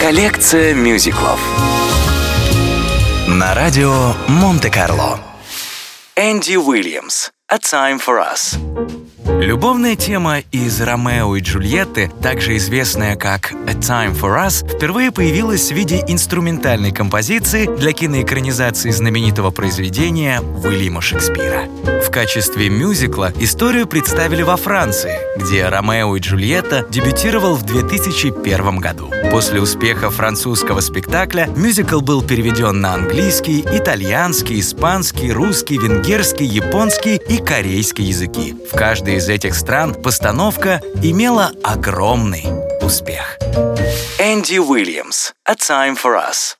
Коллекция мюзиклов на радио Монте-Карло. Энди Уильямс «A Time for Us». Любовная тема из «Ромео и Джульетты», также известная как «A Time for Us», впервые появилась в виде инструментальной композиции для киноэкранизации знаменитого произведения Уильяма Шекспира. В качестве мюзикла историю представили во Франции, где «Ромео и Джульетта» дебютировал в 2001 году. После успеха французского спектакля мюзикл был переведен на английский, итальянский, испанский, русский, венгерский, японский и корейский языки. В каждой из этих стран постановка имела огромный успех. Энди Уильямс «A Time for Us»